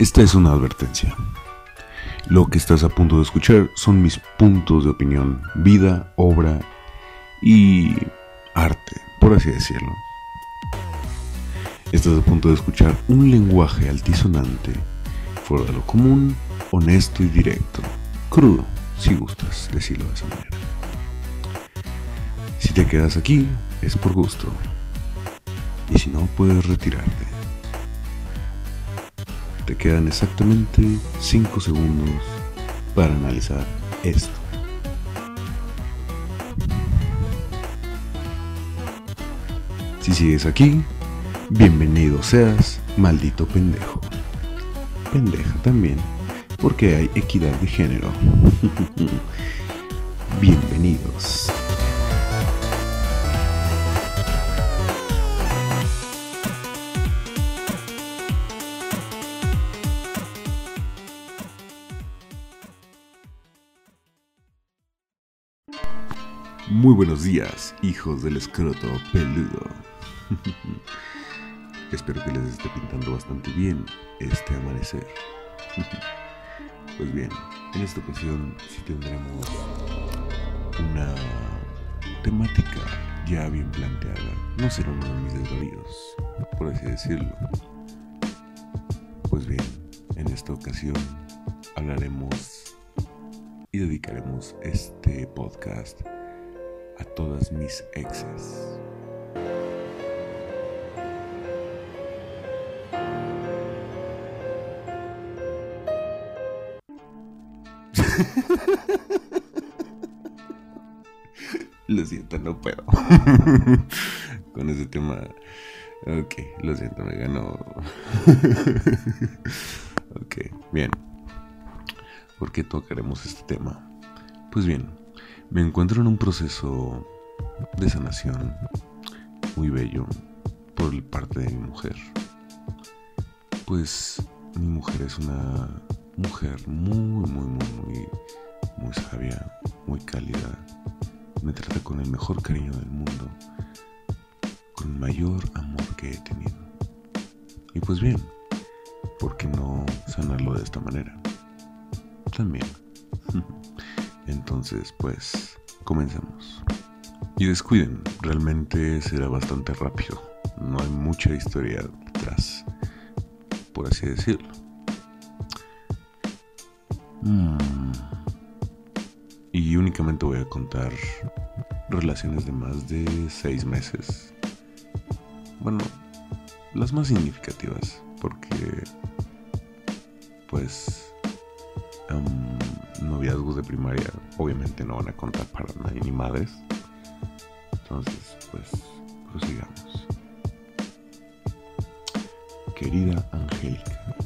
Esta es una advertencia. Lo que estás a punto de escuchar son mis puntos de opinión, vida, obra y arte, por así decirlo. Estás a punto de escuchar un lenguaje altisonante, fuera de lo común, honesto y directo, crudo, si gustas decirlo de esa manera. Si te quedas aquí, es por gusto. Y si no, puedes retirarte. Te quedan exactamente 5 segundos para analizar esto. Si sigues aquí, bienvenido seas, maldito pendejo. Pendeja también, porque hay equidad de género. Bienvenidos. Muy buenos días, hijos del escroto peludo. Espero que les esté pintando bastante bien este amanecer. pues bien, en esta ocasión sí tendremos una temática ya bien planteada. No será uno de mis desvaríos, por así decirlo. Pues bien, en esta ocasión hablaremos y dedicaremos este podcast a todas mis exes. lo siento, no puedo. Con ese tema. Ok, lo siento, me ganó. ok, bien. ¿Por qué tocaremos este tema? Pues bien, me encuentro en un proceso de sanación muy bello por parte de mi mujer. Pues mi mujer es una mujer muy, muy, muy, muy, sabia, muy cálida. Me trata con el mejor cariño del mundo, con el mayor amor que he tenido. Y pues bien, ¿por qué no sanarlo de esta manera? También. Entonces, pues, comencemos. Y descuiden, realmente será bastante rápido. No hay mucha historia detrás, por así decirlo. Mm. Y únicamente voy a contar relaciones de más de seis meses. Bueno, las más significativas, porque pues noviazgos de primaria obviamente no van a contar para nadie ni madres. Entonces, pues, prosigamos. Querida Angélica,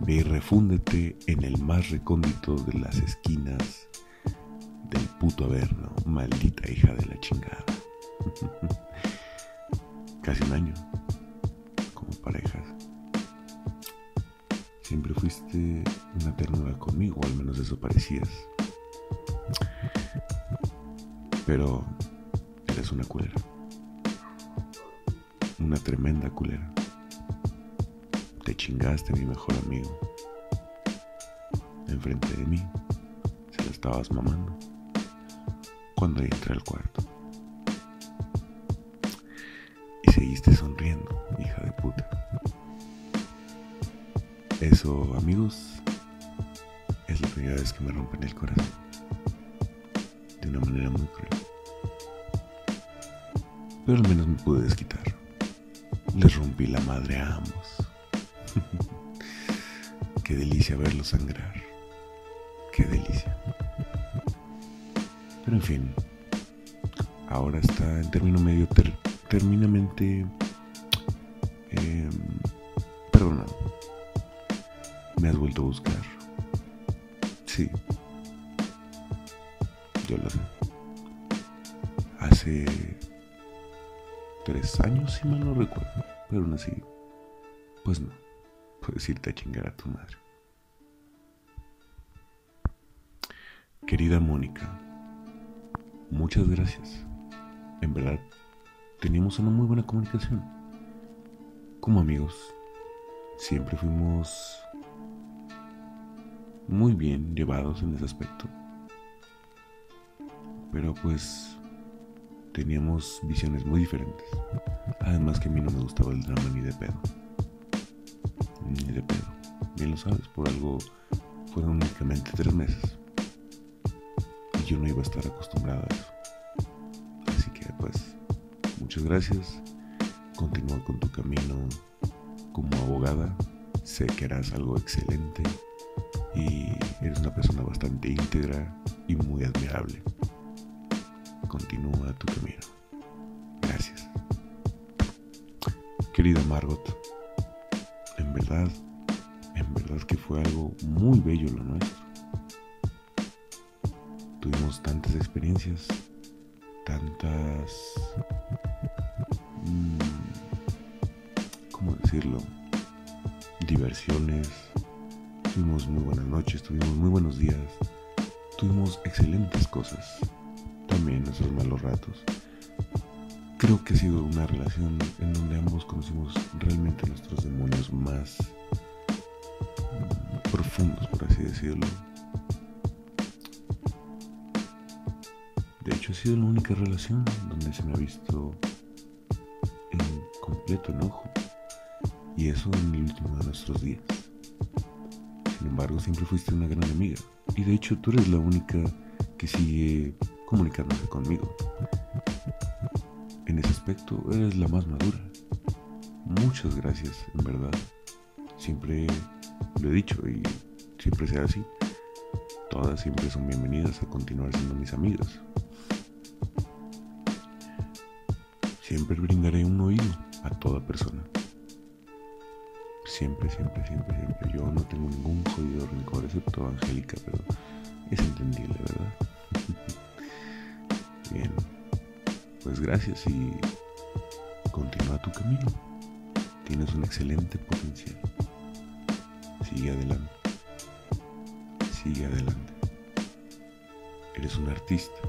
ve y refúndete en el más recóndito de las esquinas del puto Averno, maldita hija de la chingada. Casi un año como parejas. Siempre fuiste una ternura conmigo, al menos eso parecías. Pero eres una culera. Una tremenda culera. Te chingaste mi mejor amigo. Enfrente de mí. Se lo estabas mamando. Cuando entré al cuarto. Y seguiste sonriendo, hija de puta. Eso, amigos, es la primera vez que me rompen el corazón. De una manera muy cruel. Pero al menos me pude desquitar. Les rompí la madre a ambos. Qué delicia verlos sangrar. Qué delicia. Pero en fin, ahora está en término medio ter terminamente Me has vuelto a buscar. Sí. Yo lo sé. Hace tres años, si mal no recuerdo. Pero aún así, pues no. Puedes irte a chingar a tu madre. Querida Mónica, muchas gracias. En verdad, teníamos una muy buena comunicación. Como amigos, siempre fuimos muy bien llevados en ese aspecto. Pero pues teníamos visiones muy diferentes. Además que a mí no me gustaba el drama ni de pedo. Ni de pedo. Bien lo sabes, por algo fueron únicamente tres meses. Y yo no iba a estar acostumbrado a eso. Así que pues, muchas gracias. Continúa con tu camino como abogada. Sé que harás algo excelente y eres una persona bastante íntegra y muy admirable. Continúa tu camino. Gracias. Querida Margot, en verdad, en verdad que fue algo muy bello lo nuestro. Tuvimos tantas experiencias, tantas... Mm, ¿Cómo decirlo? Diversiones, Tuvimos muy buenas noches, tuvimos muy buenos días, tuvimos excelentes cosas, también nuestros malos ratos. Creo que ha sido una relación en donde ambos conocimos realmente nuestros demonios más profundos, por así decirlo. De hecho, ha sido la única relación donde se me ha visto en completo enojo. Y eso en el último de nuestros días. Sin embargo, siempre fuiste una gran amiga. Y de hecho, tú eres la única que sigue comunicándose conmigo. En ese aspecto, eres la más madura. Muchas gracias, en verdad. Siempre lo he dicho y siempre será así. Todas siempre son bienvenidas a continuar siendo mis amigas. Siempre brindaré un oído a toda persona. Siempre, siempre, siempre, siempre. Yo no tengo ningún jodido rencor, excepto Angélica, pero es entendible, ¿verdad? Bien. Pues gracias y continúa tu camino. Tienes un excelente potencial. Sigue adelante. Sigue adelante. Eres un artista,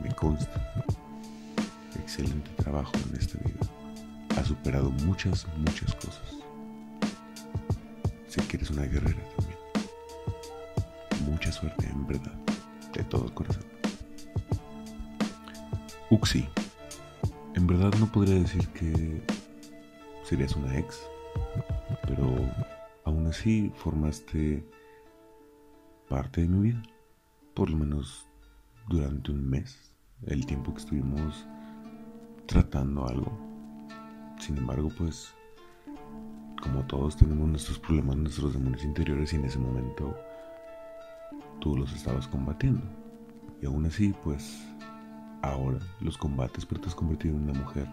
me consta. Excelente trabajo en esta vida. Has superado muchas, muchas cosas. Sé que eres una guerrera también. Mucha suerte, en verdad. De todo corazón. Uxi. En verdad no podría decir que serías una ex, pero aún así formaste parte de mi vida. Por lo menos durante un mes, el tiempo que estuvimos tratando algo. Sin embargo, pues como todos tenemos nuestros problemas, nuestros demonios interiores y en ese momento tú los estabas combatiendo. Y aún así, pues ahora los combates, pero te has convertido en una mujer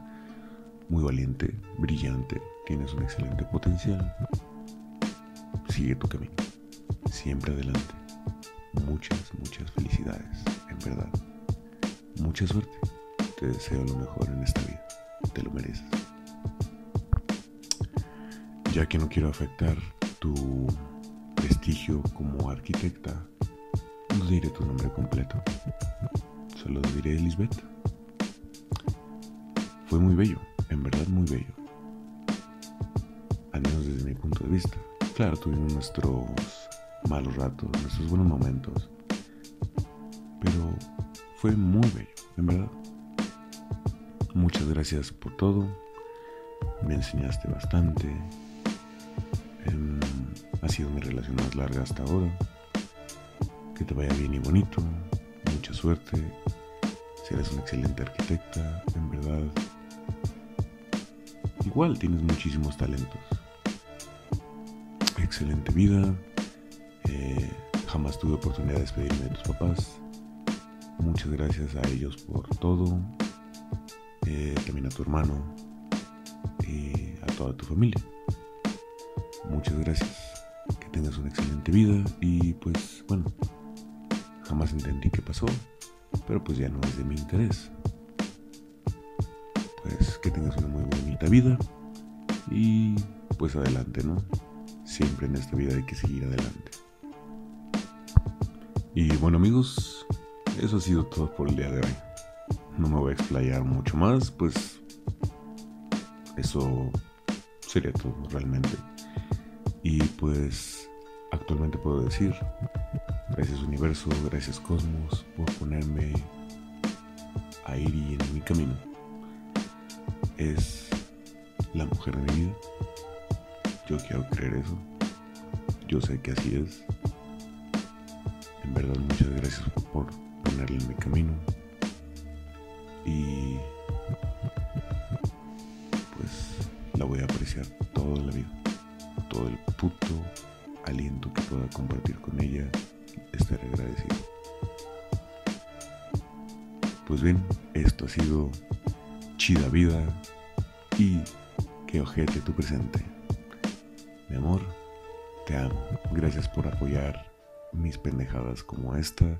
muy valiente, brillante, tienes un excelente potencial. Sigue tu camino, siempre adelante. Muchas, muchas felicidades, en verdad. Mucha suerte. Te deseo lo mejor en esta vida. Ya que no quiero afectar tu prestigio como arquitecta, no diré tu nombre completo, solo diré Lisbeth. Fue muy bello, en verdad muy bello, al menos desde mi punto de vista. Claro, tuvimos nuestros malos ratos, nuestros buenos momentos, pero fue muy bello, en verdad. Muchas gracias por todo, me enseñaste bastante, ha sido mi relación más larga hasta ahora. Que te vaya bien y bonito. Mucha suerte. Serás una excelente arquitecta, en verdad. Igual tienes muchísimos talentos. Excelente vida. Eh, jamás tuve oportunidad de despedirme de tus papás. Muchas gracias a ellos por todo. Eh, también a tu hermano. Y a toda tu familia. Muchas gracias tengas una excelente vida y pues bueno, jamás entendí qué pasó, pero pues ya no es de mi interés. Pues que tengas una muy bonita vida y pues adelante, ¿no? Siempre en esta vida hay que seguir adelante. Y bueno amigos, eso ha sido todo por el día de hoy. No me voy a explayar mucho más, pues eso sería todo realmente. Y pues actualmente puedo decir, gracias universo, gracias cosmos, por ponerme a Iri en mi camino. Es la mujer de mi vida. Yo quiero creer eso. Yo sé que así es. En verdad, muchas gracias por ponerle en mi camino. Y pues la voy a apreciar toda la vida. Todo el puto aliento que pueda compartir con ella, estaré agradecido. Pues bien, esto ha sido Chida Vida y que ojete tu presente. Mi amor, te amo. Gracias por apoyar mis pendejadas como esta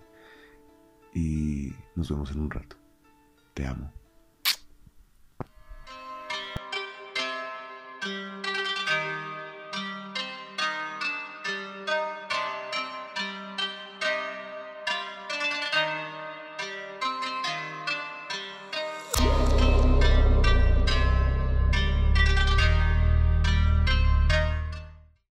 y nos vemos en un rato. Te amo.